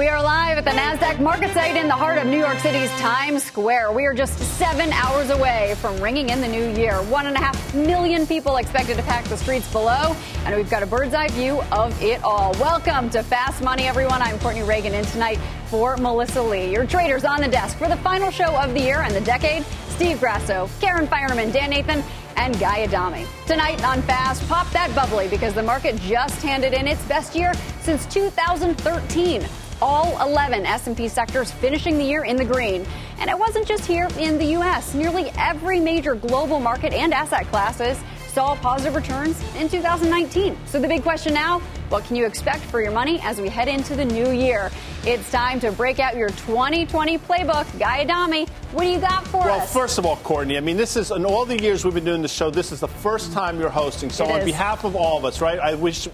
We are live at the NASDAQ market site in the heart of New York City's Times Square. We are just seven hours away from ringing in the new year. One and a half million people expected to pack the streets below, and we've got a bird's eye view of it all. Welcome to Fast Money, everyone. I'm Courtney Reagan, and tonight for Melissa Lee. Your traders on the desk for the final show of the year and the decade Steve Grasso, Karen Finerman, Dan Nathan, and Guy Adami. Tonight on Fast, pop that bubbly because the market just handed in its best year since 2013 all 11 S&P sectors finishing the year in the green. And it wasn't just here in the US. Nearly every major global market and asset classes saw positive returns in 2019. So the big question now, what can you expect for your money as we head into the new year? It's time to break out your 2020 playbook. Guy Adami, what do you got for well, us? Well, first of all, Courtney, I mean, this is, in all the years we've been doing the show, this is the first time you're hosting. So It on is. behalf of all of us, right, I wish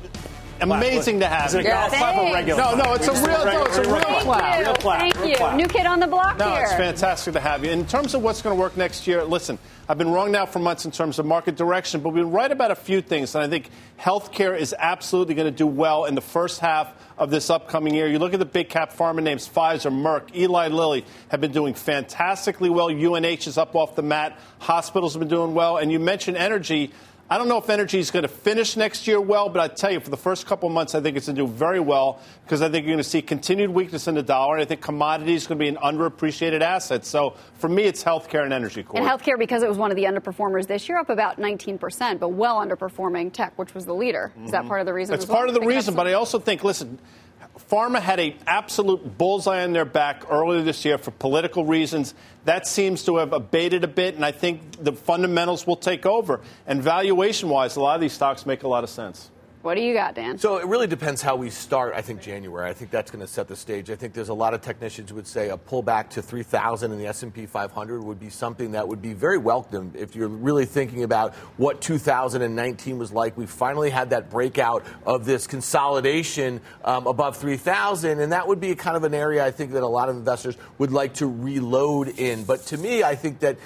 amazing to have Is it you. a clap or regular? No, no, it's a real, no, it's a real Thank clap. you. Real clap, Thank real you. clap. New kid on the block No, here. it's fantastic to have you. In terms of what's going to work next year, listen, I've been wrong now for months in terms of market direction, but we've been right about a few things. And I think healthcare is absolutely going to do well in the first half of this upcoming year. You look at the big cap pharma names Pfizer, Merck, Eli Lilly have been doing fantastically well. UNH is up off the mat. Hospitals have been doing well. And you mentioned energy. I don't know if energy is going to finish next year well, but I tell you, for the first couple of months, I think it's going to do very well because I think you're going to see continued weakness in the dollar, and I think commodities are going to be an underappreciated asset. So for me, it's healthcare and energy. Corey. And healthcare, because it was one of the underperformers this year, up about 19%, but well underperforming tech, which was the leader. Is that mm-hmm. part of the reason? That's well? part of the reason, but I also think, listen, Pharma had a absolute bullseye on their back earlier this year for political reasons. That seems to have abated a bit, and I think the fundamentals will take over. And valuation wise, a lot of these stocks make a lot of sense. What do you got, Dan? So it really depends how we start. I think January. I think that's going to set the stage. I think there's a lot of technicians would say a pullback to 3,000 in the S&P 500 would be something that would be very welcome if you're really thinking about what 2019 was like. We finally had that breakout of this consolidation um, above 3,000, and that would be kind of an area I think that a lot of investors would like to reload in. But to me, I think that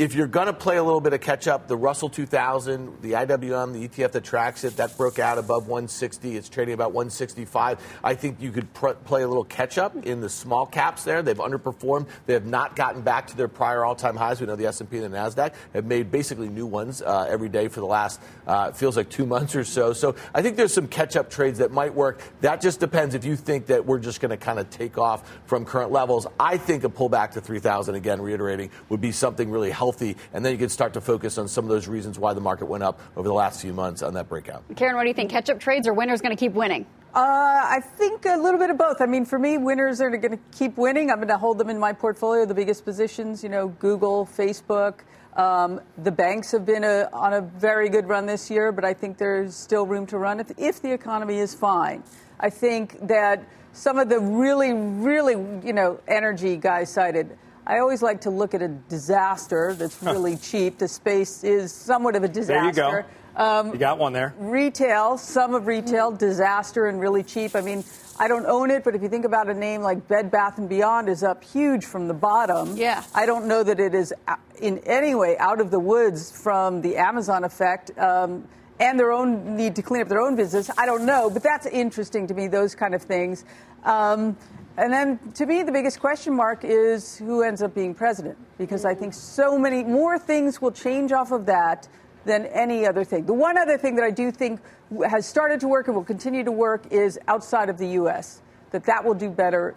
if you're going to play a little bit of catch up, the Russell 2000, the IWM, the ETF that tracks it, that broke out above 160. It's trading about 165. I think you could pr- play a little catch up in the small caps there. They've underperformed. They have not gotten back to their prior all-time highs. We know the S&P and the Nasdaq have made basically new ones uh, every day for the last uh, feels like two months or so. So I think there's some catch-up trades that might work. That just depends if you think that we're just going to kind of take off from current levels. I think a pullback to 3,000 again, reiterating, would be something really healthy, and then you could start to focus on some of those reasons why the market went up over the last few months on that breakout. Karen, what do you think? Catch up trades or winners going to keep winning? Uh, I think a little bit of both. I mean, for me, winners are going to keep winning. I'm going to hold them in my portfolio, the biggest positions, you know, Google, Facebook. Um, the banks have been a, on a very good run this year, but I think there's still room to run if, if the economy is fine. I think that some of the really, really, you know, energy guys cited. I always like to look at a disaster that's really cheap. The space is somewhat of a disaster. There you go. Um, You got one there. Retail, some of retail, disaster and really cheap. I mean, I don't own it, but if you think about a name like Bed Bath and Beyond is up huge from the bottom. Yeah. I don't know that it is in any way out of the woods from the Amazon effect. Um, and their own need to clean up their own business. I don't know, but that's interesting to me, those kind of things. Um, and then to me, the biggest question mark is who ends up being president, because I think so many more things will change off of that than any other thing. The one other thing that I do think has started to work and will continue to work is outside of the U.S., that that will do better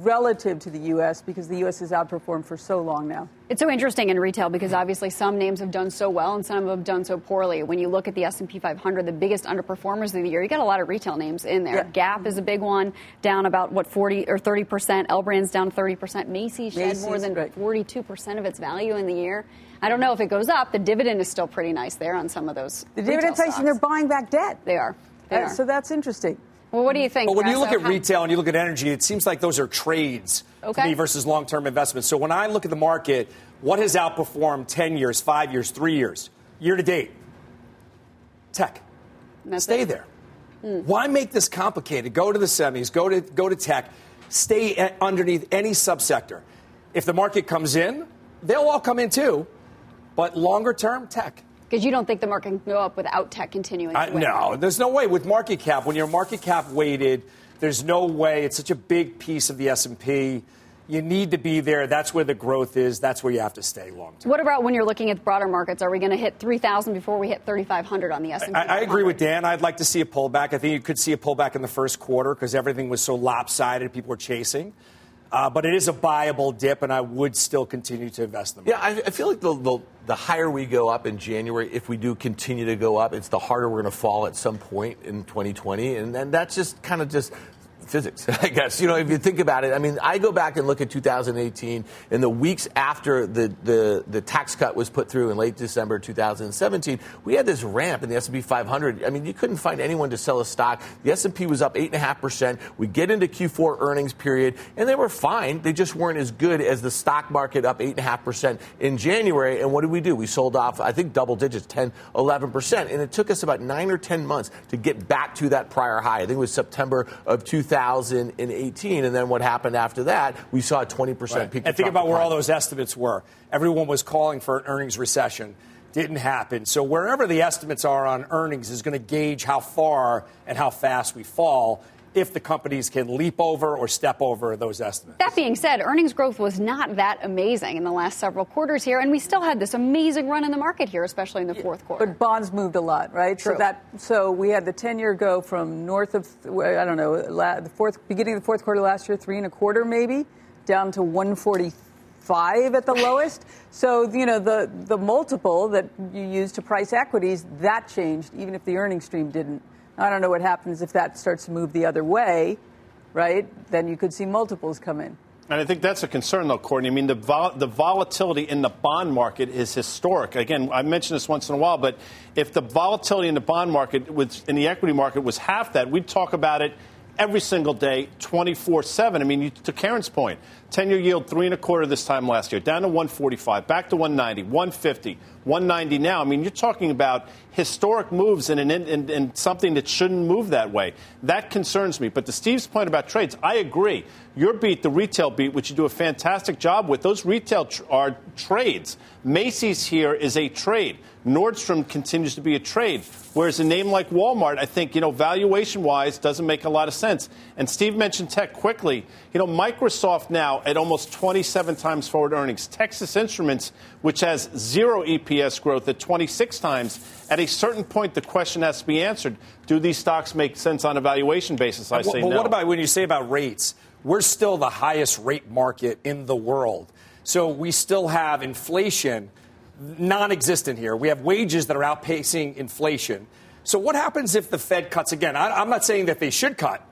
relative to the U.S. because the U.S. has outperformed for so long now. It's so interesting in retail because obviously some names have done so well and some of them have done so poorly. When you look at the S&P 500, the biggest underperformers of the year, you got a lot of retail names in there. Yeah. Gap is a big one, down about what 40 or 30 percent. L Brands down 30 percent. Macy's shed more than right. 42 percent of its value in the year. I don't know if it goes up. The dividend is still pretty nice there on some of those. The retail dividend pricing, stocks. they're buying back debt. They are. They Uh, are. So that's interesting. Well, what do you think? But when you look at retail and you look at energy, it seems like those are trades Okay. to me versus long-term investments. So when I look at the market, what has outperformed 10 years, 5 years, 3 years, year to date? Tech. That's Stay it. there. Hmm. Why make this complicated? Go to the semis, go to go to tech, stay underneath any subsector. If the market comes in, they'll all come in too. But longer term, tech. Because you don't think the market can go up without tech continuing win. no, there's no way with market cap. When you're market cap weighted, there's no way. It's such a big piece of the S&P. You need to be there. That's where the growth is. That's where you have to stay long term. What about when you're looking at broader markets? Are we going to hit 3,000 before we hit 3,500 on the S&P? I, I agree with Dan. I'd like to see a pullback. I think you could see a pullback in the first quarter because everything was so lopsided. People were chasing. Uh, but it is a buyable dip, and I would still continue to invest in them. Yeah, I, I feel like the, the the higher we go up in January, if we do continue to go up, it's the harder we're going to fall at some point in 2020, and then that's just kind of just physics, I guess. You know, if you think about it, I mean, I go back and look at 2018 and the weeks after the, the, the tax cut was put through in late December 2017, we had this ramp in the S&P 500. I mean, you couldn't find anyone to sell a stock. The S&P was up 8.5%. We get into Q4 earnings period, and they were fine. They just weren't as good as the stock market up 8.5% in January. And what did we do? We sold off, I think, double digits, 10, 11%. And it took us about nine or 10 months to get back to that prior high. I think it was September of 2018. And then what happened after that? We saw a 20% peak. And think about where all those estimates were. Everyone was calling for an earnings recession. Didn't happen. So wherever the estimates are on earnings is going to gauge how far and how fast we fall if the companies can leap over or step over those estimates. That being said, earnings growth was not that amazing in the last several quarters here, and we still had this amazing run in the market here, especially in the fourth quarter. But bonds moved a lot, right? True. So that so we had the ten-year go from north of I don't know the fourth beginning of the fourth quarter last year, three and a quarter maybe, down to one forty-five at the lowest. So you know the the multiple that you use to price equities that changed, even if the earnings stream didn't. I don't know what happens if that starts to move the other way, right? Then you could see multiples come in. And I think that's a concern, though, Courtney. I mean, the, vol- the volatility in the bond market is historic. Again, I mention this once in a while, but if the volatility in the bond market, was, in the equity market, was half that, we'd talk about it every single day, 24 7. I mean, you, to Karen's point, 10 year yield, three and a quarter this time last year, down to 145, back to 190, 150, 190 now. I mean, you're talking about historic moves in, an, in, in something that shouldn't move that way. That concerns me. But to Steve's point about trades, I agree. Your beat, the retail beat, which you do a fantastic job with, those retail tr- are trades. Macy's here is a trade. Nordstrom continues to be a trade. Whereas a name like Walmart, I think, you know, valuation wise, doesn't make a lot of sense. And Steve mentioned tech quickly. You know, Microsoft now at almost 27 times forward earnings. Texas Instruments, which has zero EPS growth at 26 times. At a certain point, the question has to be answered do these stocks make sense on a valuation basis? I say but no. what about when you say about rates? We're still the highest rate market in the world. So we still have inflation non existent here. We have wages that are outpacing inflation. So what happens if the Fed cuts again? I, I'm not saying that they should cut,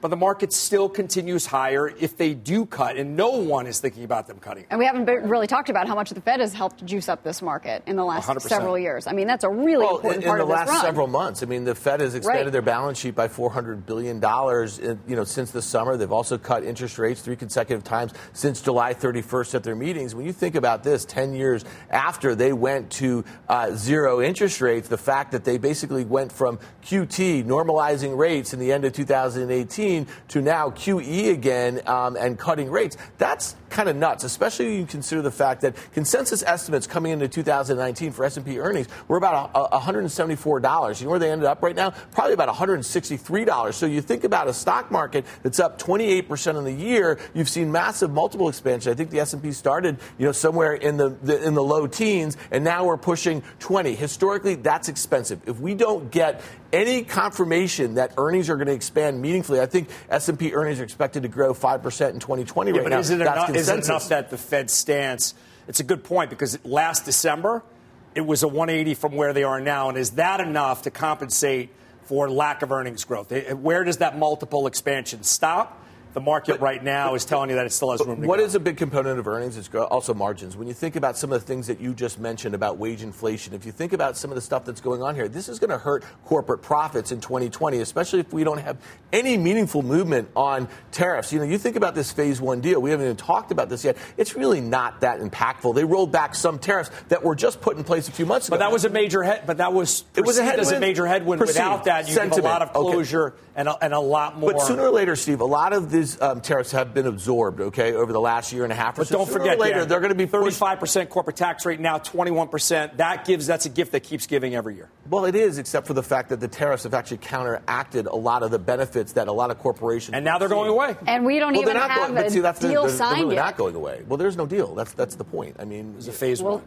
but the market still continues higher if they do cut, and no one is thinking about them cutting. and we haven't been- really talked about how much the Fed has helped juice up this market in the last 100%. several years. I mean, that's a really well, important in, part in the of this last run. several months. I mean, the Fed has expanded Right. their balance sheet by 400 billion dollars. You know, since the summer, they've also cut interest rates three consecutive times since July 31st at their meetings. When you think about this, 10 years after they went to uh, zero interest rates, the fact that they basically went from QT normalizing rates in the end of 2018 to now QE again um, and cutting rates, that's kind of nuts. Especially when you consider the fact that consensus estimates coming into 2019 for S&P earnings were about a, a $174. You know where they ended up right now? Probably about $163. So you think about a stock market that's up 28% in the year. You've seen massive multiple expansion. I think the S&P started, you know, somewhere in the, the in the low teens, and now we're pushing 20. Historically, that's expensive. If we don't get any confirmation that earnings are going to expand meaningfully, I think S&P earnings are expected to grow 5% in 2020 Yeah, right but now. is it, That's enough, is it enough that the Fed stance? It's a good point because last December it was a 180 from where they are now, and is that enough to compensate for lack of earnings growth? Where does that multiple expansion stop? The market right now is telling you that it still has room to What go. is a big component of earnings is also margins. When you think about some of the things that you just mentioned about wage inflation, if you think about some of the stuff that's going on here, this is going to hurt corporate profits in 2020, especially if we don't have any meaningful movement on tariffs. You know, you think about this phase one deal. We haven't even talked about this yet. It's really not that impactful. They rolled back some tariffs that were just put in place a few months ago. But that was a major head. But that was It was a as a headwind. major headwind. Perceived. Without that, you Sentiment. have a lot of Okay. Closure and, a, and a lot more. But sooner or later, Steve, a lot of these um, tariffs have been absorbed, okay, over the last year and a half or But so. don't Sooner or forget, later, Dan, they're going to be forced- 35% corporate tax rate now, 21%. That gives that's a gift that keeps giving every year. Well, it is, except for the fact that the tariffs have actually counteracted a lot of the benefits that a lot of corporations. And now they're see. going away. And we don't Well, even they're not have going, but a see, that's the- deal they're, they're signed really yet. not going away. Well, there's no deal. That's that's the point. I mean, It's a phase We'll, one.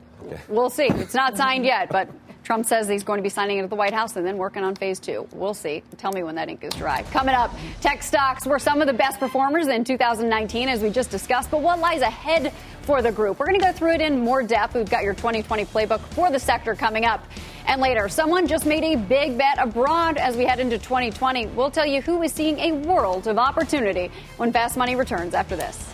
We'll see. It's not signed yet, but Trump says he's going to be signing it at the White House and then working on phase two. We'll see. Tell me when that ink is dry. Coming up, tech stocks were some of the best performers in 2019, as we just discussed. But what lies ahead for the group? We're going to go through it in more depth. We've got your 2020 playbook for the sector coming up. And later, someone just made a big bet abroad as we head into 2020. We'll tell you who is seeing a world of opportunity when Fast Money returns after this.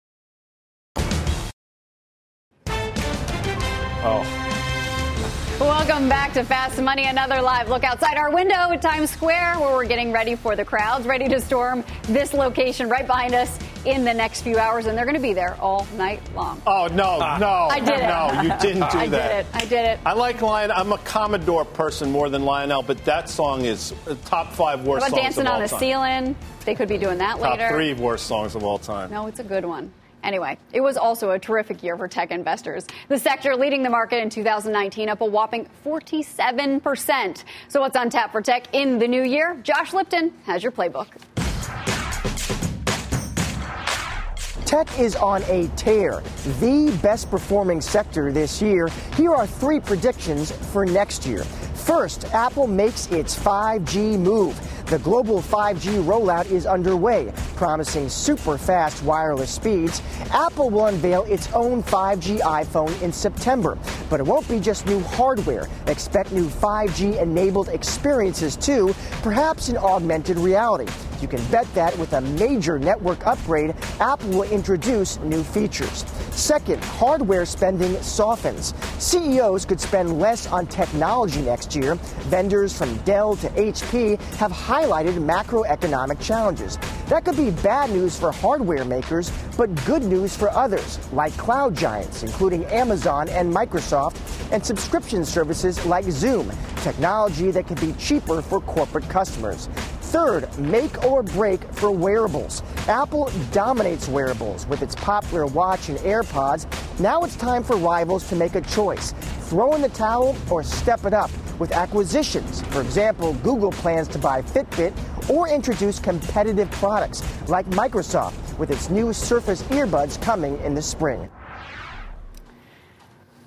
Welcome back to Fast Money, another live look outside our window at Times Square, where we're getting ready for the crowds, ready to storm this location right behind us in the next few hours, and they're going to be there all night long. Oh, no, no. I did it. No, you didn't do I that. I did it. I did it. I like Lionel. I'm a Commodore person more than Lionel, but that song is uh, top five worst How about songs dancing of all on the time. ceiling? They could be doing that later. Top three worst songs of all time. No, it's a good one. Anyway, it was also a terrific year for tech investors. The sector leading the market in 2019 up a whopping 47%. So what's on tap for tech in the new year? Josh Lipton has your playbook. Tech is on a tear, the best performing sector this year. Here are three predictions for next year. First, Apple makes its 5G move. The global 5G rollout is underway, promising super fast wireless speeds. Apple will unveil its own 5G iPhone in September, but it won't be just new hardware. Expect new 5G enabled experiences too, perhaps in augmented reality. You can bet that with a major network upgrade, Apple will introduce new features. Second, hardware spending softens. CEOs could spend less on technology next year. Vendors from Dell to HP have highlighted macroeconomic challenges. That could be bad news for hardware makers, but good news for others, like cloud giants, including Amazon and Microsoft, and subscription services like Zoom, technology that can be cheaper for corporate customers. Third, make or break for wearables. Apple dominates wearables with its popular watch and AirPods. Now it's time for rivals to make a choice throw in the towel or step it up with acquisitions. For example, Google plans to buy Fitbit or introduce competitive products like Microsoft with its new Surface earbuds coming in the spring.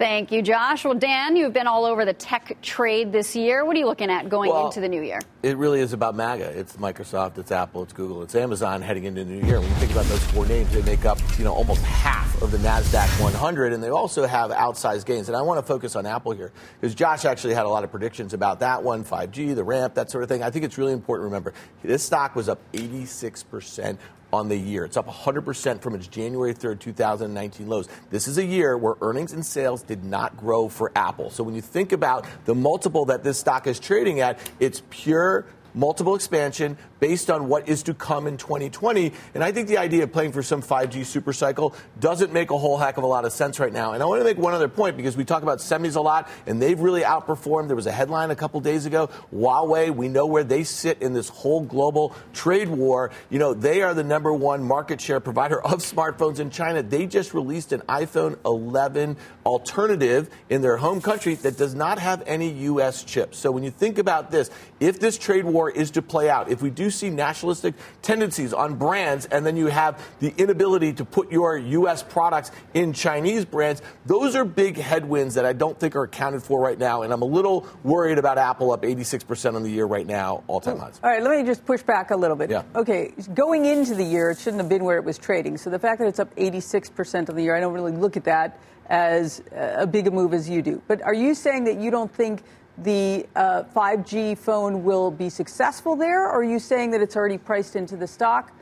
Thank you, Josh. Well, Dan, you've been all over the tech trade this year. What are you looking at going Well, into the new year? It really is about MAGA. It's Microsoft, it's Apple, it's Google, it's Amazon heading into the new year. When you think about those four names, they make up you know almost half of the Nasdaq 100, and they also have outsized gains. And I want to focus on Apple here because Josh actually had a lot of predictions about that one, 5G, the ramp, that sort of thing. I think it's really important to remember this stock was up 86 percent on the year. It's up 100% from its January 3rd, 2019 lows. This is a year where earnings and sales did not grow for Apple. So when you think about the multiple that this stock is trading at, it's pure multiple expansion based on what is to come in 2020. And I think the idea of playing for some 5G super cycle doesn't make a whole heck of a lot of sense right now. And I want to make one other point because we talk about semis a lot, and they've really outperformed. There was a headline a couple days ago. Huawei, we know where they sit in this whole global trade war. You know, they are the number one market share provider of smartphones in China. They just released an iPhone 11 alternative in their home country that does not have any U.S. chips. So when you think about this, if this trade war is to play out, if we do see nationalistic tendencies on brands, and then you have the inability to put your U.S. products in Chinese brands, those are big headwinds that I don't think are accounted for right now. And I'm a little worried about Apple up 86% on the year right now, all time highs. All right, let me just push back a little bit. Yeah. Okay, going into the year, it shouldn't have been where it was trading. So the fact that it's up 86% on the year, I don't really look at that as a big a move as you do. But are you saying that you don't think the uh, 5G phone will be successful there, or are you saying that it's already priced into the stock,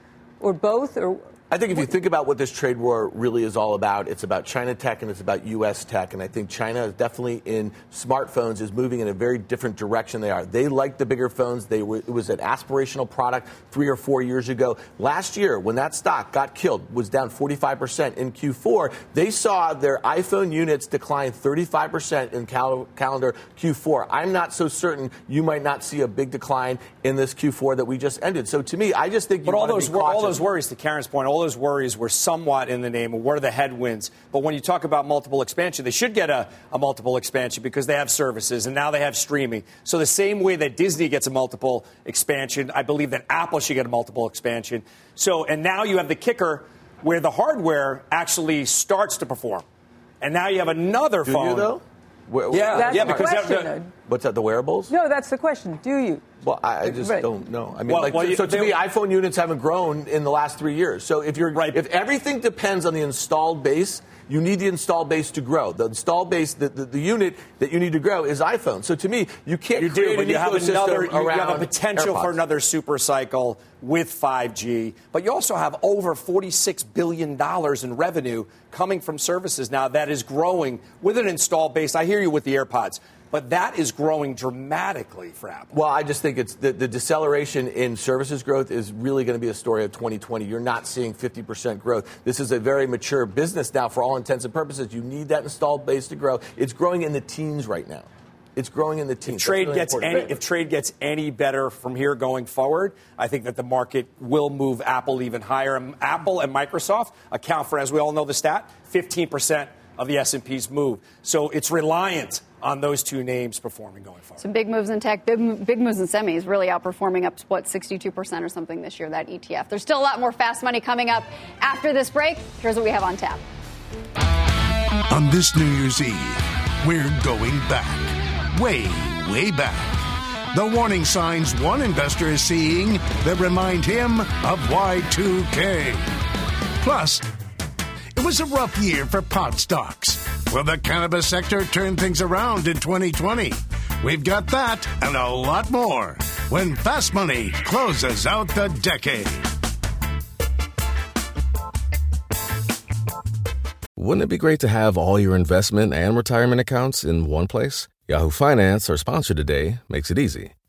or both? Or I think if you think about what this trade war really is all about, it's about China tech and it's about U.S. tech. And I think China is definitely in smartphones is moving in a very different direction. They are. They like the bigger phones. They were, it was an aspirational product three or four years ago. Last year, when that stock got killed, was down 45% in Q4. They saw their iPhone units decline 35% in cal- calendar Q4. I'm not so certain you might not see a big decline in this Q4 that we just ended. So to me, I just think. But all those all those worries, to Karen's point, all those worries were somewhat in the name of what are the headwinds. But when you talk about multiple expansion, they should get a, a multiple expansion because they have services and now they have streaming. So the same way that Disney gets a multiple expansion, I believe that Apple should get a multiple expansion. So and now you have the kicker where the hardware actually starts to perform. And now you have another Do phone. You though? Where- Yeah, That's yeah, the because question, that- though. What's that? The wearables? No, that's the question. Do you? Well, I, I just Right. don't know. I mean, Well, like, well, you- so to me, iPhone units haven't grown in the last three years. So if you're, Right. if everything depends on the installed base, you need the install base to grow. The install base, the, the, the unit that you need to grow is iPhone. So to me, you can't You create do, an you have ecosystem another. You, you have a around potential for another super cycle with 5G, but you also have over 46 billion dollars in revenue coming from services now that is growing with an install base. I hear you with the AirPods, but that is growing dramatically for Apple. Well, I just think it's the, the deceleration in services growth is really going to be a story of 2020. You're not seeing 50% growth. This is a very mature business now for all intents and purposes. You need that installed base to grow. It's growing in the teens right now. It's growing in the teens. That's trade really gets any, if trade gets any better from here going forward, I think that the market will move Apple even higher. Apple and Microsoft account for, as we all know the stat, 15% of the S&P's move. So it's reliant on those two names performing going forward. Some big moves in tech, big, big moves in semis, really outperforming up to what 62% or something this year. That ETF. There's still a lot more fast money coming up after this break. Here's what we have on tap. On this New Year's Eve, we're going back, way, way back. The warning signs one investor is seeing that remind him of Y2K. Plus, it was a rough year for pot stocks. Will the cannabis sector turn things around in 2020? We've got that and a lot more when Fast Money closes out the decade. Wouldn't it be great to have all your investment and retirement accounts in one place? Yahoo Finance, our sponsor today, makes it easy.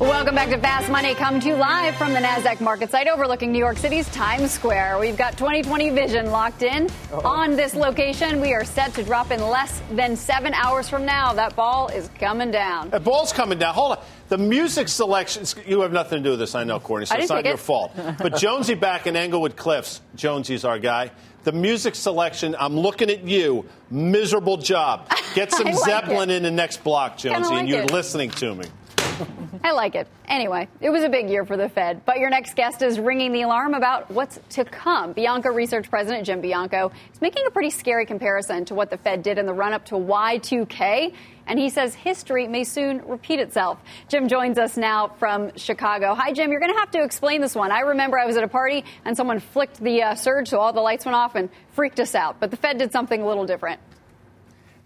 Welcome back to Fast Money, come to you live from the NASDAQ market site overlooking New York City's Times Square. We've got 2020 vision locked in Uh-oh. on this location. We are set to drop in less than seven hours from now. That ball is coming down. The ball's coming down. Hold on. The music selection, you have nothing to do with this, I know, Courtney, so it's not your fault. But Jonesy back in Englewood Cliffs, Jonesy's our guy. The music selection, I'm looking at you. Miserable job. Get some like Zeppelin it. in the next block, Jonesy, like and you're it. listening to me. I like it. Anyway, it was a big year for the Fed, but your next guest is ringing the alarm about what's to come. Bianco Research President Jim Bianco is making a pretty scary comparison to what the Fed did in the run up to Y2K, and he says history may soon repeat itself. Jim joins us now from Chicago. Hi, Jim. You're going to have to explain this one. I remember I was at a party and someone flicked the uh, surge, so all the lights went off and freaked us out, but the Fed did something a little different.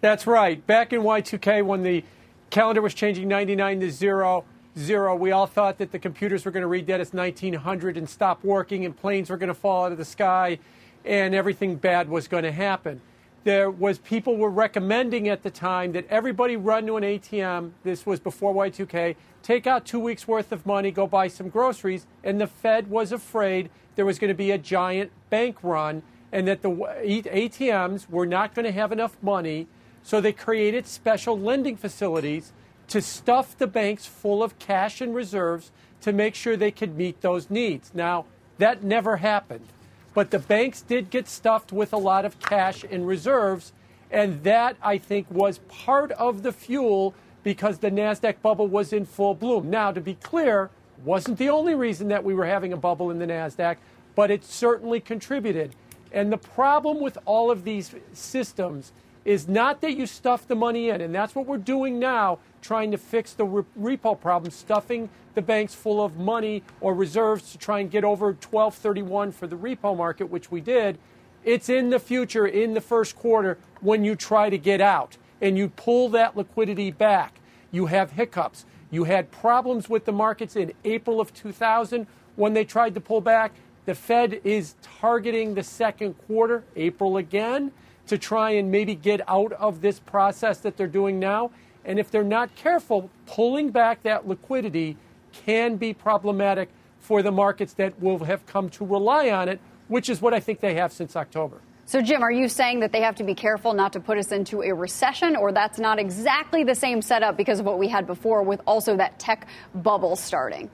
That's right. Back in Y2K, when the calendar was changing 99 to 0 zero. We all thought that the computers were going to read that as 1900 and stop working, and planes were going to fall out of the sky, and everything bad was going to happen. There was people were recommending at the time that everybody run to an ATM. This was before Y2K. Take out two weeks worth of money, go buy some groceries, and the Fed was afraid there was going to be a giant bank run, and that the ATMs were not going to have enough money. So they created special lending facilities to stuff the banks full of cash and reserves to make sure they could meet those needs. Now, that never happened. But the banks did get stuffed with a lot of cash and reserves, and that, I think, was part of the fuel because the NASDAQ bubble was in full bloom. Now, to be clear, wasn't the only reason that we were having a bubble in the NASDAQ, but it certainly contributed. And the problem with all of these systems is not that you stuff the money in, and that's what we're doing now, trying to fix the re- repo problem, stuffing the banks full of money or reserves to try and get over 1231 for the repo market, which we did. It's in the future, in the first quarter, when you try to get out and you pull that liquidity back. You have hiccups. You had problems with the markets in April of 2000 when they tried to pull back. The Fed is targeting the second quarter, April again to try and maybe get out of this process that they're doing now. And if they're not careful, pulling back that liquidity can be problematic for the markets that will have come to rely on it, which is what I think they have since October. So, Jim, are you saying that they have to be careful not to put us into a recession, or that's not exactly the same setup because of what we had before with also that tech bubble starting?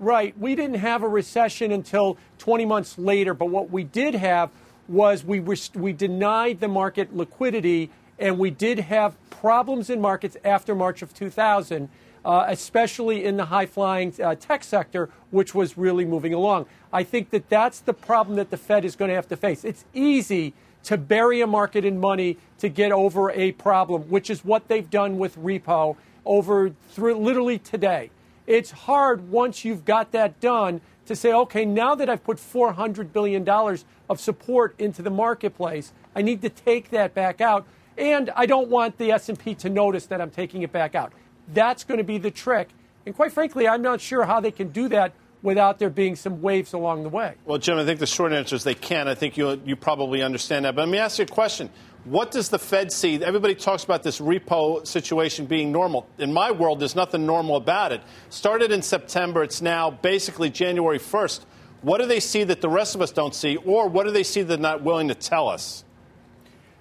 Right. We didn't have a recession until 20 months later, but what we did have was we, we denied the market liquidity, and we did have problems in markets after March of 2000, uh, especially in the high flying uh, tech sector, which was really moving along. I think that that's the problem that the Fed is going to have to face. It's easy to bury a market in money to get over a problem, which is what they've done with repo over through literally today. It's hard once you've got that done to say, okay, now that I've put $400 billion of support into the marketplace, I need to take that back out. And I don't want the S&P to notice that I'm taking it back out. That's going to be the trick. And quite frankly, I'm not sure how they can do that without there being some waves along the way. Well, Jim, I think the short answer is they can. I think you, you probably understand that. But let me ask you a question. What does the Fed see? Everybody talks about this repo situation being normal. In my world, there's nothing normal about it. Started in September, it's now basically January 1st. What do they see that the rest of us don't see, or what do they see they're not willing to tell us?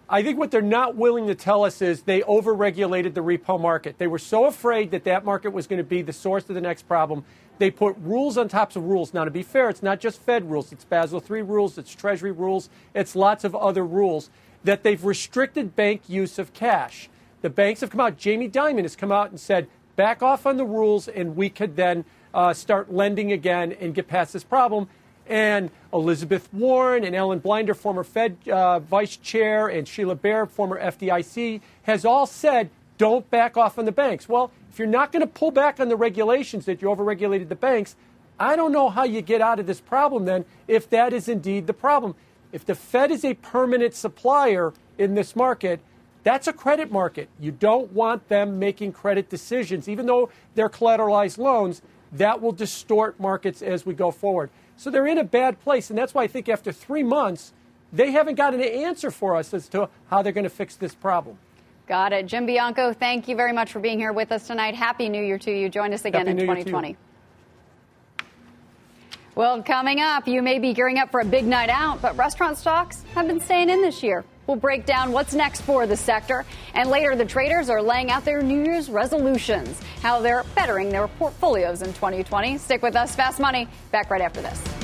I think what they're not willing to tell us is they overregulated the repo market. They were so afraid that that market was going to be the source of the next problem. They put rules on top of rules. Now, to be fair, it's not just Fed rules, it's Basel III rules, it's Treasury rules, it's lots of other rules that they've restricted bank use of cash. The banks have come out. Jamie Dimon has come out and said, back off on the rules, and we could then uh, start lending again and get past this problem. And Elizabeth Warren and Alan Blinder, former Fed uh, vice chair, and Sheila Bair, former FDIC, has all said, don't back off on the banks. Well, if you're not going to pull back on the regulations that you overregulated the banks, I don't know how you get out of this problem then if that is indeed the problem. If the Fed is a permanent supplier in this market, that's a credit market. You don't want them making credit decisions, even though they're collateralized loans. That will distort markets as we go forward. So they're in a bad place. And that's why I think after three months, they haven't got an answer for us as to how they're going to fix this problem. Got it. Jim Bianco, thank you very much for being here with us tonight. Happy New Year to you. Join us again Happy in New Year to 2020. Well, coming up, you may be gearing up for a big night out, but restaurant stocks have been staying in this year. We'll break down what's next for the sector. And later, the traders are laying out their New Year's resolutions, how they're bettering their portfolios in 2020. Stick with us, Fast Money. Back right after this.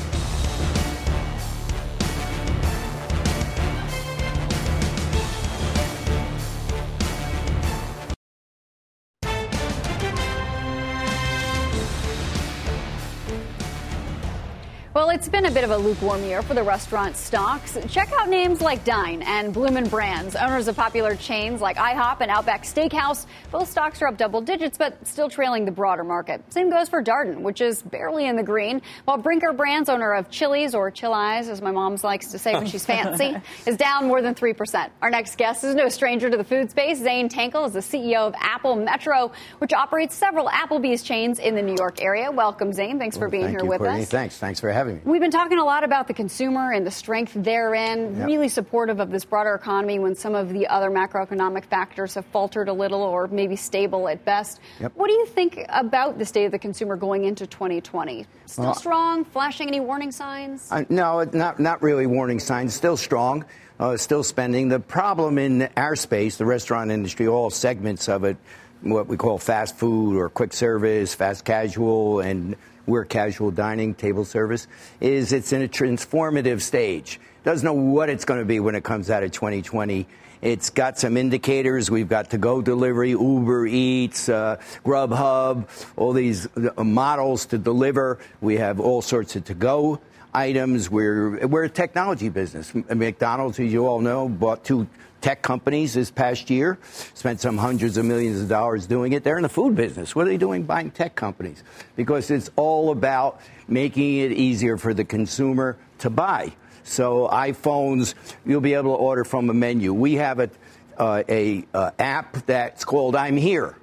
Well, it's been a bit of a lukewarm year for the restaurant stocks. Check out names like Dine and Bloomin' Brands, owners of popular chains like IHOP and Outback Steakhouse. Both stocks are up double digits, but still trailing the broader market. Same goes for Darden, which is barely in the green, while Brinker Brands, owner of Chili's or Chili's, as my mom likes to say when she's fancy, is down more than 3%. Our next guest is no stranger to the food space. Zane Tankel is the CEO of Apple Metro, which operates several Applebee's chains in the New York area. Welcome, Zane. Thanks for being Thank here you, with Courtney. us. Thanks. Thanks for having me. We've been talking a lot about the consumer and the strength therein, Yep. really supportive of this broader economy when some of the other macroeconomic factors have faltered a little or maybe stable at best. Yep. What do you think about the state of the consumer going into 2020? Still Well- strong? Flashing any warning signs? Uh, no, not not really warning signs. Still strong, uh, still spending. The problem in our space, the restaurant industry, all segments of it, what we call fast food or quick service, fast casual, and we're casual dining, table service, is it's in a transformative stage. Doesn't know what it's going to be when it comes out of 2020. It's got some indicators. We've got to go delivery, Uber Eats, uh, Grubhub, all these uh, models to deliver. We have all sorts of to go items. We're, we're a technology business. McDonald's, as you all know, bought two tech companies this past year, spent some hundreds of millions of dollars doing it. They're in the food business. What are they doing buying tech companies? Because it's all about making it easier for the consumer to buy. So iPhones, you'll be able to order from a menu. We have a, uh, a uh, app that's called I'm Here.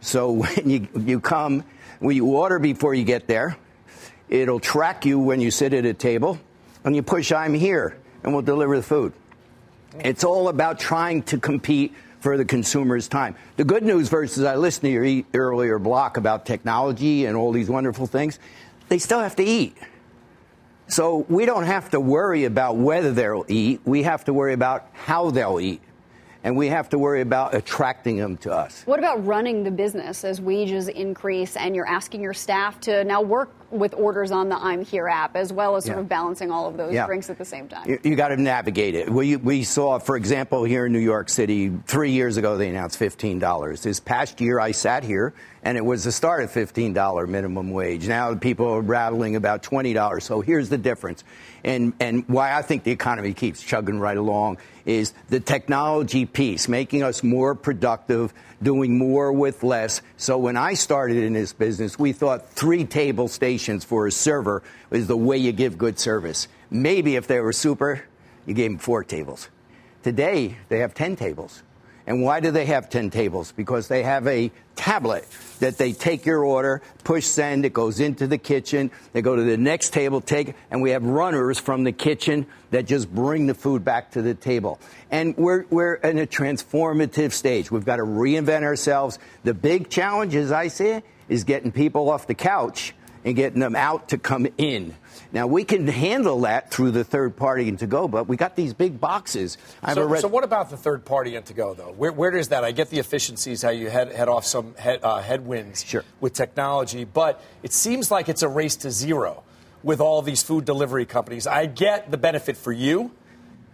So when you, you come, when you order before you get there, it'll track you when you sit at a table, and you push I'm Here, and we'll deliver the food. It's all about trying to compete for the consumer's time. The good news versus I listened to your earlier block about technology and all these wonderful things, they still have to eat. So we don't have to worry about whether they'll eat. We have to worry about how they'll eat. And we have to worry about attracting them to us. What about running the business as wages increase and you're asking your staff to now work with orders on the I'm Here app as well as sort Yeah. of balancing all of those Yeah. drinks at the same time? You, you got to navigate it. We, we saw, for example, here in New York City, three years ago, they announced $15. This past year, I sat here, and it was the start of $15 minimum wage. Now people are rattling about $20. So here's the difference. And, and why I think the economy keeps chugging right along is the technology piece, making us more productive, doing more with less. So when I started in this business, we thought three table stations for a server is the way you give good service. Maybe if they were super, you gave them four tables. Today, they have 10 tables. And why do they have 10 tables? Because they have a tablet that they take your order, push send, it goes into the kitchen, they go to the next table, take and we have runners from the kitchen that just bring the food back to the table. And we're, we're in a transformative stage. We've got to reinvent ourselves. The big challenge, as I see it, is getting people off the couch and getting them out to come in. Now we can handle that through the third party and to go, but we got these big boxes. I So, red- so what about the third party and to go though? Where, where does that? I get the efficiencies, how you head, head off some head, uh, headwinds Sure. with technology, but it seems like it's a race to zero with all these food delivery companies. I get the benefit for you,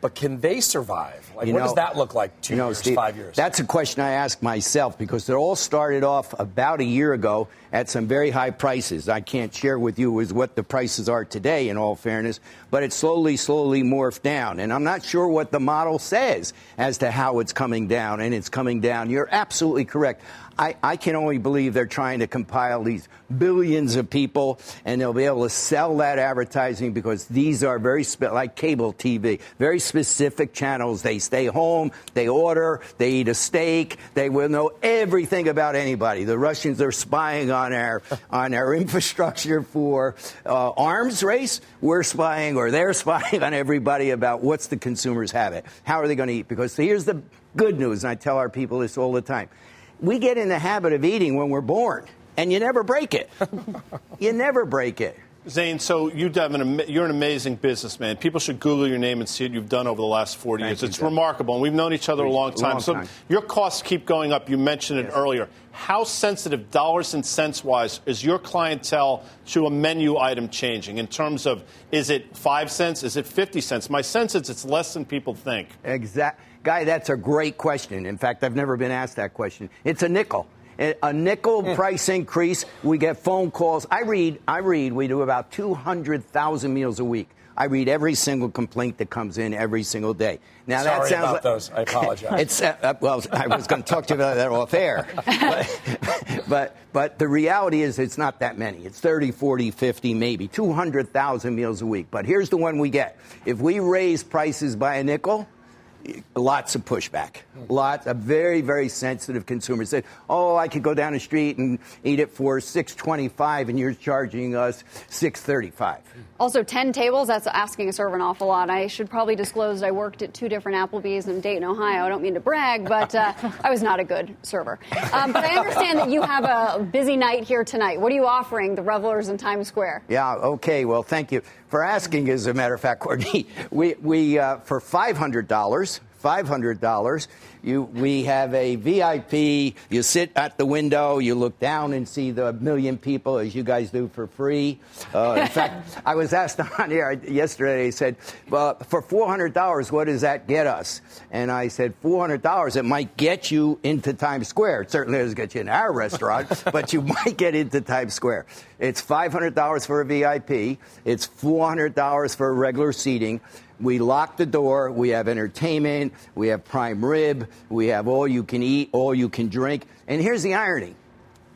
but can they survive? Like, You what know- does that look like? Two you know, years, Steve, five years? That's a question I ask myself because it all started off about a year ago at some very high prices. I can't share with you is what the prices are today, in all fairness, but it slowly, slowly morphed down. And I'm not sure what the model says as to how it's coming down, and it's coming down. You're absolutely correct. I, I can only believe they're trying to compile these billions of people, and they'll be able to sell that advertising because these are very spe- like cable TV, very specific channels. They stay home, they order, they eat a steak, they will know everything about anybody. The Russians are spying on our on our infrastructure for uh, arms race. We're spying, or they're spying on everybody about what's the consumer's habit. How are they going to eat? Because here's the good news, and I tell our people this all the time. We get in the habit of eating when we're born, and you never break it. you never break it. Zane, so you have an, you're an amazing businessman. People should Google your name and see what you've done over the last 40 Thank years. you, it's remarkable, and we've known each other a long time. Long so your costs keep going up. You mentioned it earlier. How sensitive, dollars and cents wise, is your clientele to a menu item changing in terms of is it five cents, is it 50 cents? My sense is it's less than people think. Exact, guy. That's a great question. In fact, I've never been asked that question. It's a nickel. A nickel price increase. We get phone calls. I read. I read. We do about two hundred thousand meals a week. I read every single complaint that comes in every single day. Now that Sorry sounds about like, those. I apologize. It's uh, uh, well, I was going to talk to you about that off air, but, but but the reality is it's not that many. It's 30, 40, 50, maybe 200,000 meals a week. But here's the one we get: if we raise prices by a nickel, lots of pushback. Lots of very, very sensitive consumers said, "Oh, I could go down the street and eat it for six twenty-five, and you're charging us six thirty-five. Also, 10 tables, that's asking a server an awful lot. I should probably disclose I worked at two different Applebee's in Dayton, Ohio. I don't mean to brag, but uh, I was not a good server. Um, but I understand that you have a busy night here tonight. What are you offering the revelers in Times Square? Yeah. Okay. Well, thank you for asking. As a matter of fact, Courtney, we we uh, for five hundred dollars. Five hundred dollars. You, we have a VIP. You sit at the window. You look down and see the million people, as you guys do for free. Uh, in fact, I was asked on here yesterday. They said, "Well, for four hundred dollars, what does that get us?" And I said, 400 dollars. It might get you into Times Square. It certainly doesn't get you in our restaurant, but you might get into Times Square. It's five hundred dollars for a VIP. It's four hundred dollars for regular seating. We lock the door. We have entertainment. We have prime rib. We have all you can eat, all you can drink. And here's the irony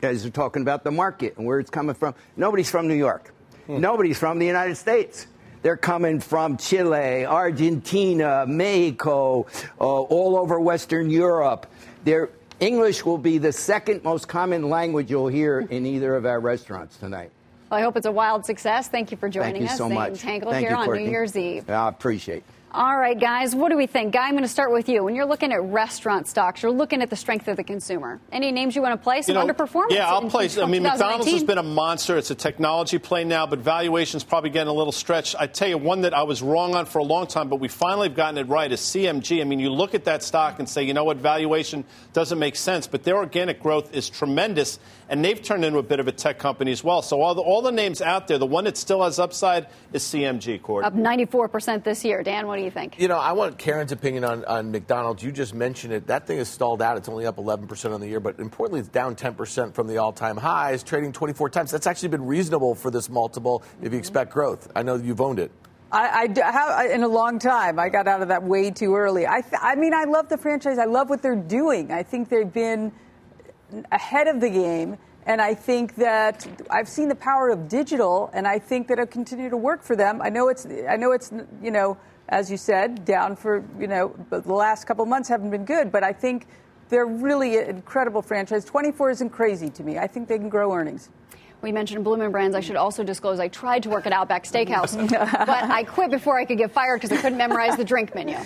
as we're talking about the market and where it's coming from. Nobody's from New York. Nobody's from the United States. They're coming from Chile, Argentina, Mexico, uh, all over Western Europe. Their English will be the second most common language you'll hear in either of our restaurants tonight. Well, I hope it's a wild success. Thank you for joining Thank you us. so Zane much. Tankel Thank here you, on Courtney. New Year's Eve. I appreciate. All right, guys, what do we think? Guy, I'm going to start with you. When you're looking at restaurant stocks, you're looking at the strength of the consumer. Any names you want to play? Some You know, underperformance? Yeah, I'll play. I mean, McDonald's has been a monster. It's a technology play now, but valuation's probably getting a little stretched. I tell you, one that I was wrong on for a long time, but we finally have gotten it right is CMG. I mean, you look at that stock and say, you know what, valuation doesn't make sense, but their organic growth is tremendous, and they've turned into a bit of a tech company as well. So all the, all the names out there, the one that still has upside is CMG, Cord. Up 94% this year. Dan, what do you think? You know, I want Karen's opinion on, on McDonald's. You just mentioned it. That thing is stalled out. It's only up 11% on the year, but importantly, it's down 10% from the all time highs, trading 24 times. That's actually been reasonable for this multiple if you mm-hmm. expect growth. I know you've owned it. I, I d- have in a long time. I got out of that way too early. I, th- I mean, I love the franchise. I love what they're doing. I think they've been ahead of the game, and I think that I've seen the power of digital, and I think that it'll continue to work for them. I know it's, I know it's, you know, as you said, down for you know the last couple months haven't been good, but I think they're really an incredible franchise. 24 isn't crazy to me. I think they can grow earnings. We mentioned Bloomin' Brands. I should also disclose I tried to work at Outback Steakhouse, but I quit before I could get fired because I couldn't memorize the drink menu.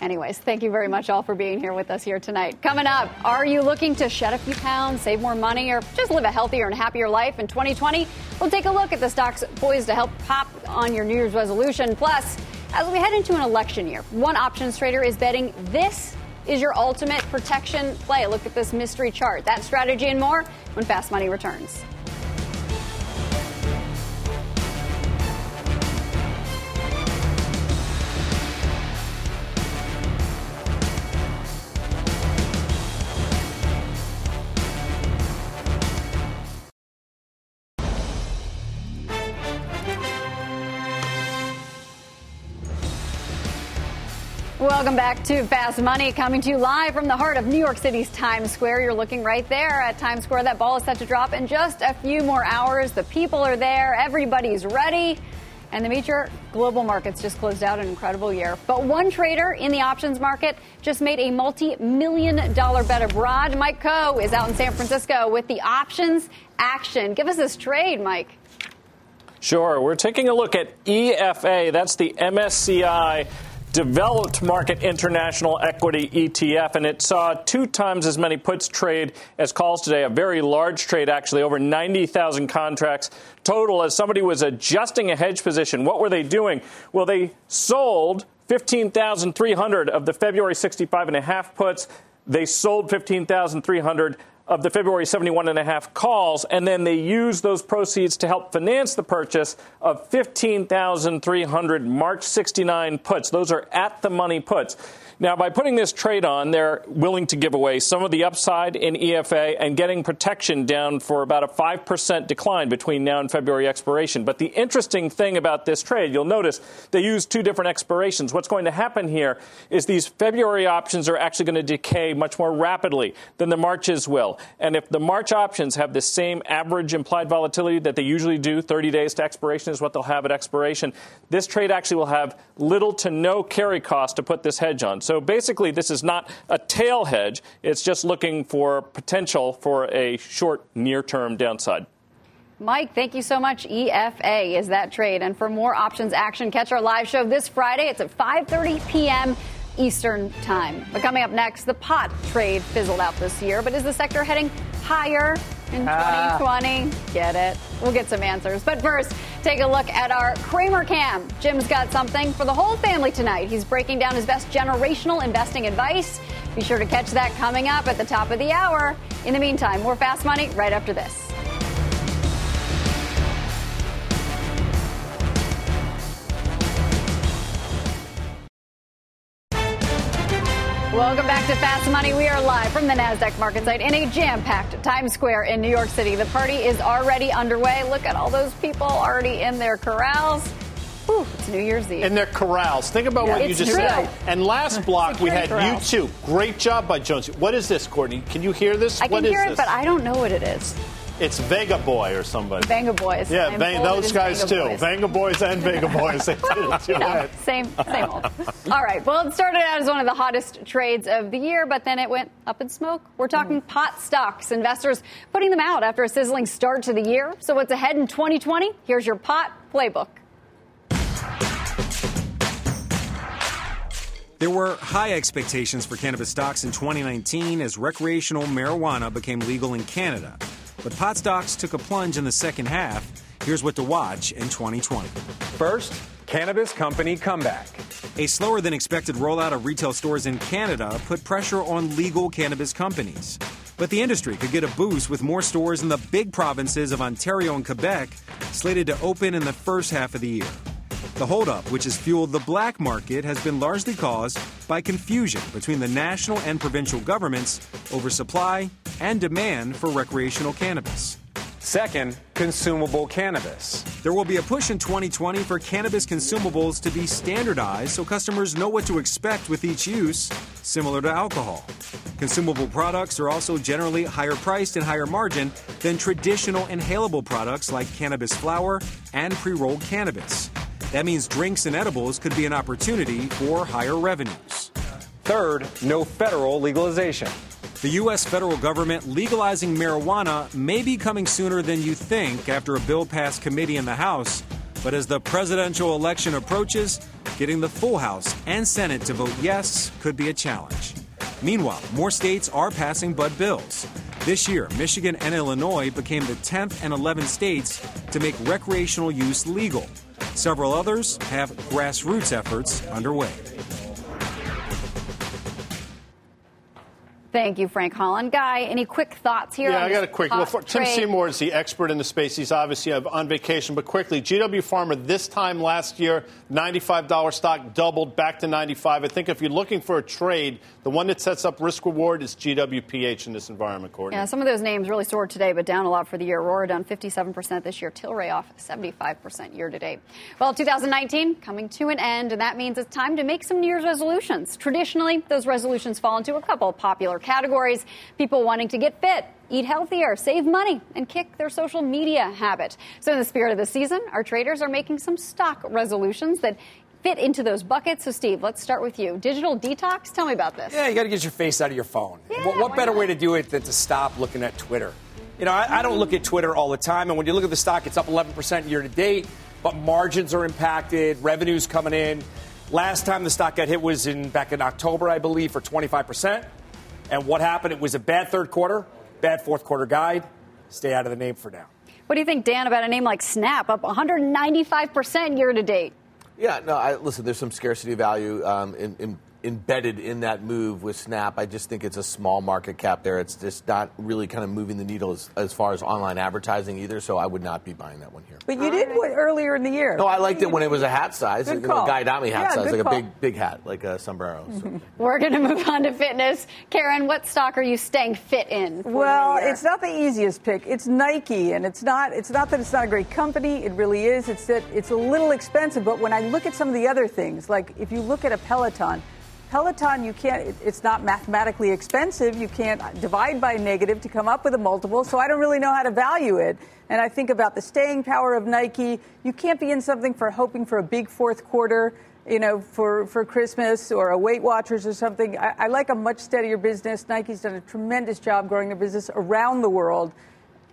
Anyways, thank you very much all for being here with us here tonight. Coming up, are you looking to shed a few pounds, save more money, or just live a healthier and happier life in 2020? We'll take a look at the stocks poised to help pop on your New Year's resolution. Plus, as we head into an election year, one options trader is betting this is your ultimate protection play. Look at this mystery chart. That strategy and more when Fast Money returns. Welcome back to Fast Money, coming to you live from the heart of New York City's Times Square. You're looking right there at Times Square. That ball is set to drop in just a few more hours. The people are there, everybody's ready. And the major global markets just closed out an incredible year. But one trader in the options market just made a multi million dollar bet abroad. Mike Khouri is out in San Francisco with the options action. Give us this trade, Mike. Sure. We're taking a look at EFA. That's the MSCI developed market international equity ETF, and it saw two times as many puts trade as calls today. A very large trade, actually, over 90,000 contracts total. As somebody was adjusting a hedge position, what were they doing? Well, they sold 15,300 of the February 65 and a half puts. They sold 15,300 of the February 71 and a half calls, and then they used those proceeds to help finance the purchase of 15,300 March 69 puts. Those are at the money puts. Now, by putting this trade on, they're willing to give away some of the upside in EFA and getting protection down for about a 5% decline between now and February expiration. But the interesting thing about this trade, you'll notice they use two different expirations. What's going to happen here is these February options are actually going to decay much more rapidly than the Marches will. And if the March options have the same average implied volatility that they usually do, 30 days to expiration is what they'll have at expiration, this trade actually will have little to no carry cost to put this hedge on. So basically, this is not a tail hedge. It's just looking for potential for a short, near term downside. Mike, thank you so much. EFA is that trade. And for more options action, catch our live show this Friday. It's at 5:30 p.m. Eastern Time. But coming up next, the pot trade fizzled out this year, but is the sector heading higher in 2020? Ah. Get it? We'll get some answers. But first, take a look at our Cramer Cam. Jim's got something for the whole family tonight. He's breaking down his best generational investing advice. Be sure to catch that coming up at the top of the hour. In the meantime, more fast money right after this. Welcome back to Fast Money. We are live from the NASDAQ market site in a jam packed Times Square in New York City. The party is already underway. Look at all those people already in their corrals. Whew, it's New Year's Eve. In their corrals. Think about yeah, what you just true. said. And last block, we had corral. U2. Great job by Jones. What is this, Courtney? Can you hear this? I can what hear it, this? but I don't know what it is. It's Vega Boy or somebody. Vega Boys. Yeah, Vang, those guys too. Boys. Vega Boys and Vega Boys. yeah, same, same old. All right. Well, it started out as one of the hottest trades of the year, but then it went up in smoke. We're talking mm. pot stocks. Investors putting them out after a sizzling start to the year. So what's ahead in 2020? Here's your pot playbook. There were high expectations for cannabis stocks in 2019 as recreational marijuana became legal in Canada. But pot stocks took a plunge in the second half. Here's what to watch in 2020. First, cannabis company comeback. A slower than expected rollout of retail stores in Canada put pressure on legal cannabis companies. But the industry could get a boost with more stores in the big provinces of Ontario and Quebec slated to open in the first half of the year. The holdup, which has fueled the black market, has been largely caused by confusion between the national and provincial governments over supply and demand for recreational cannabis. Second, consumable cannabis. There will be a push in 2020 for cannabis consumables to be standardized so customers know what to expect with each use, similar to alcohol. Consumable products are also generally higher priced and higher margin than traditional inhalable products like cannabis flower and pre rolled cannabis. That means drinks and edibles could be an opportunity for higher revenues. Third, no federal legalization. The U.S. federal government legalizing marijuana may be coming sooner than you think after a bill passed committee in the House. But as the presidential election approaches, getting the full House and Senate to vote yes could be a challenge. Meanwhile, more states are passing Bud bills. This year, Michigan and Illinois became the 10th and 11th states to make recreational use legal. Several others have grassroots efforts underway. Thank you, Frank Holland. Guy, any quick thoughts here? Yeah, I got a quick. Well, Tim Seymour is the expert in the space. He's obviously uh, on vacation, but quickly, GW Pharma this time last year, $95 stock doubled back to 95. I think if you're looking for a trade, the one that sets up risk reward is GWPH in this environment, Courtney. Yeah, some of those names really soared today, but down a lot for the year. Aurora down 57% this year. Tilray off 75% year to date. Well, 2019 coming to an end, and that means it's time to make some New Year's resolutions. Traditionally, those resolutions fall into a couple popular categories people wanting to get fit, eat healthier, save money, and kick their social media habit. So, in the spirit of the season, our traders are making some stock resolutions that fit into those buckets. So, Steve, let's start with you. Digital detox, tell me about this. Yeah, you got to get your face out of your phone. Yeah, what, what better not? way to do it than to stop looking at Twitter? You know, I, I don't look at Twitter all the time, and when you look at the stock, it's up 11% year to date, but margins are impacted, revenues coming in. Last time the stock got hit was in back in October, I believe, for 25%. And what happened? It was a bad third quarter, bad fourth quarter guide. Stay out of the name for now. What do you think, Dan, about a name like Snap up 195% year to date? Yeah, no, I, listen, there's some scarcity value um, in, in embedded in that move with Snap. I just think it's a small market cap there. It's just not really kind of moving the needle as, as far as online advertising either. So I would not be buying that one here. But you did what earlier in the year. No, I liked it when it was a hat size, Good you know, call. Guy Adami hat Yeah, size, good like call. a big, big hat, like a sombrero. So. We're going to move on to fitness. Karen, what stock are you staying fit in? for Well, it's not the easiest pick. It's Nike, and it's not. It's not that it's not a great company. It really is. It's that it's a little expensive. But when I look at some of the other things, like if you look at a Peloton, Peloton, you can't, it's not mathematically expensive. You can't divide by negative to come up with a multiple. So I don't really know how to value it. And I think about the staying power of Nike. You can't be in something for hoping for a big fourth quarter you know, for, for Christmas or a Weight Watchers or something. I, I like a much steadier business. Nike's done a tremendous job growing their business around the world.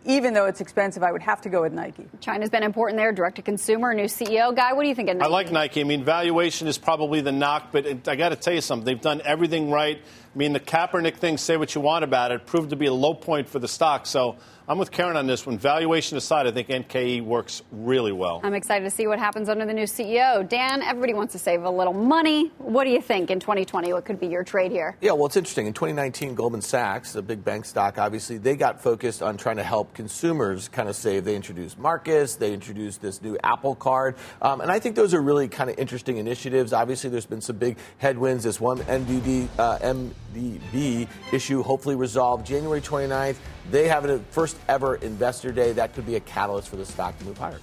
Even though it's expensive, I would have to go with Nike. China's been important there, direct to consumer, new CEO. Guy, what do you think of I like Nike. I mean, valuation is probably the knock, but I got to tell you something. They've done everything right. I mean, the Kaepernick thing, say what you want about it, proved to be a low point for the stock. So I'm with Karen on this one. Valuation aside, I think NKE works really well. I'm excited to see what happens under the new CEO. Dan, everybody wants to save a little money. What do you think in 2020? What could be your trade here? Yeah, well, it's interesting. In 2019, Goldman Sachs, a big bank stock, obviously, they got focused on trying to help consumers kind of save. They introduced Marcus, they introduced this new Apple Card. Um, and I think those are really kind of interesting initiatives. Obviously, there's been some big headwinds. This one MDD, uh, MDB issue hopefully resolved January 29th. They have a first ever investor day. That could be a catalyst for the stock to move higher.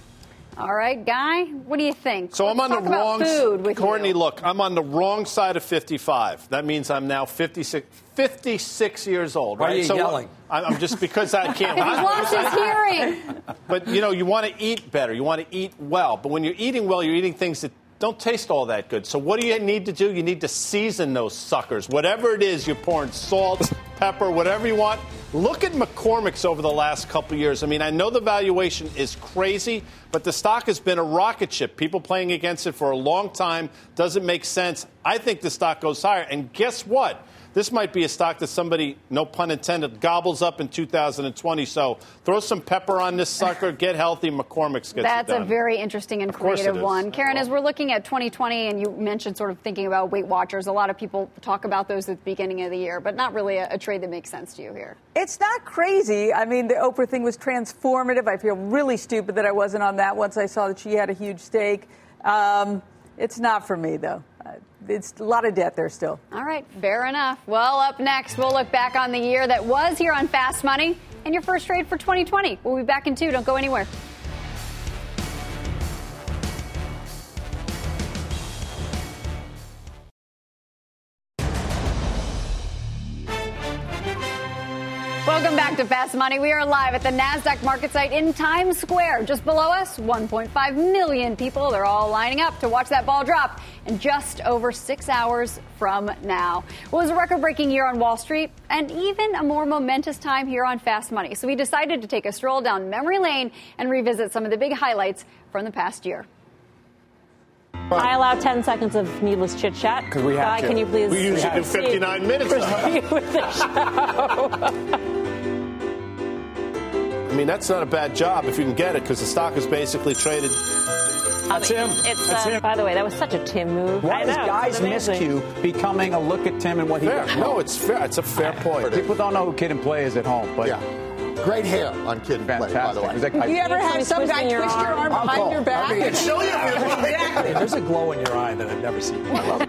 All right, Guy, what do you think? So I'm on Let's the wrong food Courtney, you. look, I'm on the wrong side of 55. That means I'm now 56, 56 years old. Why are right? you so yelling? I- I'm just because I can't. He's lost his hearing. But you know, you want to eat better. You want to eat well. But when you're eating well, you're eating things that don't taste all that good. So what do you need to do? You need to season those suckers. Whatever it is, you're pouring salt, pepper, whatever you want. Look at McCormick's over the last couple years. I mean, I know the valuation is crazy, but the stock has been a rocket ship. People playing against it for a long time doesn't make sense. I think the stock goes higher. And guess what? This might be a stock that somebody, no pun intended, gobbles up in 2020. So throw some pepper on this sucker, get healthy. McCormick's gets That's it a very interesting and course creative one. Karen, as we're looking at 2020, and you mentioned sort of thinking about Weight Watchers, a lot of people talk about those at the beginning of the year, but not really a, a trade that makes sense to you here. It's not crazy. I mean, the Oprah thing was transformative. I feel really stupid that I wasn't on that once I saw that she had a huge stake. Um, it's not for me, though. It's a lot of debt there still. All right, fair enough. Well, up next, we'll look back on the year that was here on Fast Money and your first trade for 2020. We'll be back in two. Don't go anywhere. Welcome back to Fast Money. We are live at the NASDAQ market site in Times Square. Just below us, 1.5 million people. They're all lining up to watch that ball drop in just over six hours from now. It was a record breaking year on Wall Street and even a more momentous time here on Fast Money. So we decided to take a stroll down memory lane and revisit some of the big highlights from the past year. I allow 10 seconds of needless chit chat. 'Cause we have Guy, to. can you please? We usually do 59 minutes. Proceed with the show. I mean, that's not a bad job if you can get it because the stock is basically traded. That's him. It's, uh, By the way, that was such a Tim move. Why I is know, Guy's it's amazing. miscue becoming a look at Tim and what he Fair. does? No, it's fair. It's a fair point. People don't know who Kid and Play is at home, but Great hair on Kid and Play, by the way. Is that guy- You ever had some guy your twist your arm arm. behind your back? I mean, show you if you like. exactly. There's a glow in your eye that I've never seen.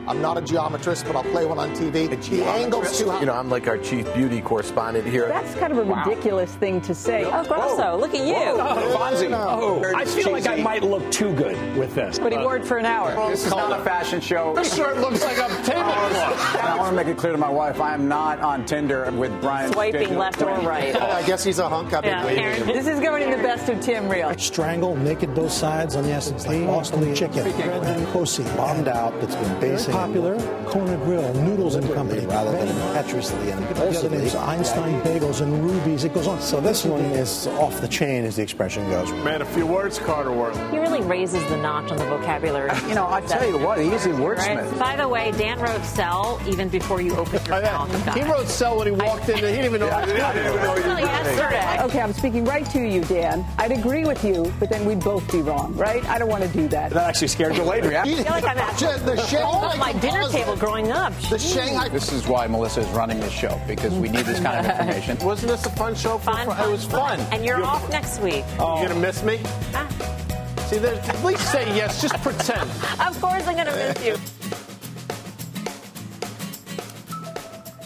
I'm not a geometrist, but I'll play one on TV. The angle's too high. You know, I'm like our chief beauty correspondent here. That's kind of a ridiculous thing to say. Oh, Grasso. Oh. Look at you. Oh, Fonzie. Oh, I feel like I might look too good with this. But he wore it for an hour. This is not a fashion show. This shirt looks like a tablecloth. Oh, I want to make it clear to my wife I am not on Tinder with Brian. Swiping Digital. left or right. I guess he's she's a hunk. I've been Yeah. waiting. This is going in the best of Tim Reel. Strangle, naked both sides on the S&P. Boston chicken, Brendan Cosi, bombed out. That's been basically popular. Kona Grill, Noodles and Company, rather than impetuously and impulsively. Einstein Bagels and Rubies. It goes on. So this one is off the chain, as the expression goes. Man, a few words, Carter Worth. He really raises the notch on the vocabulary. You know, I tell you what, he's a wordsmith. By the way, Dan wrote sell even before you opened your oh, mouth. He wrote sell when he walked in. He didn't even know. I didn't even know he was yesterday. Okay, I'm speaking right to you, Dan. I'd agree with you, but then we'd both be wrong, right? I don't want to do that. That actually scared you later. I feel like I'm at the all Shanghai of my dinner table growing up. The Shanghai. This is why Melissa is running this show because we need this kind of information. Wasn't this a fun show? For, Fun, it was fun. And you're off next week. Oh. You're gonna miss me? Ah. See, there's, at least say yes. Just pretend. Of course I'm going to miss you.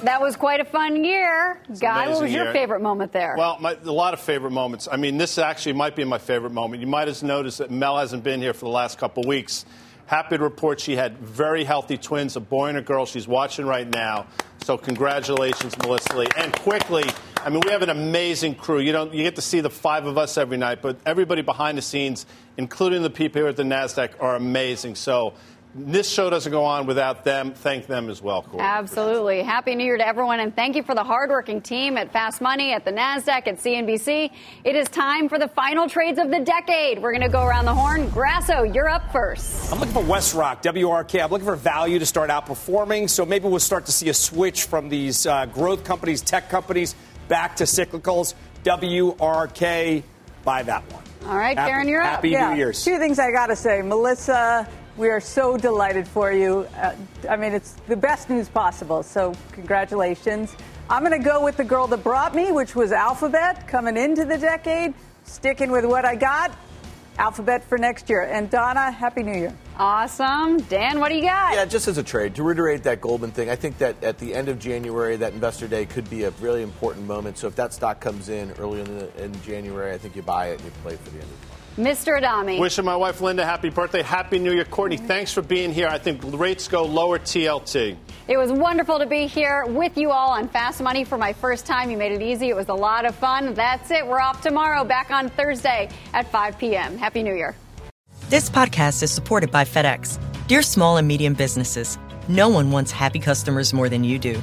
That was quite a fun year. Guy, what was your year. favorite moment there? Well, my, a lot of favorite moments. I mean, this actually might be my favorite moment. You might have noticed that Mel hasn't been here for the last couple weeks. Happy to report she had very healthy twins, a boy and a girl. She's watching right now. So congratulations, Melissa Lee. And quickly, I mean, we have an amazing crew. You don't, you get to see the five of us every night, but everybody behind the scenes, including the people here at the Nasdaq, are amazing. So this show doesn't go on without them. Thank them as well, Corey. Absolutely. Happy New Year to everyone, and thank you for the hardworking team at Fast Money, at the NASDAQ, at CNBC. It is time for the final trades of the decade. We're going to go around the horn. Grasso, you're up first. I'm looking for WestRock, WRK. I'm looking for value to start outperforming. So maybe we'll start to see a switch from these uh, growth companies, tech companies, back to cyclicals. WRK, buy that one. All right, Happy- Karen, you're up. Happy yeah, New Year's. Two things I got to say. Melissa, we are so delighted for you. Uh, I mean, it's the best news possible. So, congratulations. I'm going to go with the girl that brought me, which was Alphabet coming into the decade. Sticking with what I got. Alphabet for next year. And Donna, Happy New Year. Awesome. Dan, what do you got? Yeah, just as a trade, to reiterate that Goldman thing, I think that at the end of January, that investor day could be a really important moment. So if that stock comes in early in, the, in January, I think you buy it and you play for the end of the month. Mr. Adami. Wishing my wife Linda happy birthday, happy New Year, Courtney. Thanks for being here. I think rates go lower TLT. It was wonderful to be here with you all on Fast Money for my first time. You made it easy. It was a lot of fun. That's it. We're off tomorrow, back on Thursday at 5 p.m. Happy New Year. This podcast is supported by FedEx. Dear small and medium businesses, no one wants happy customers more than you do.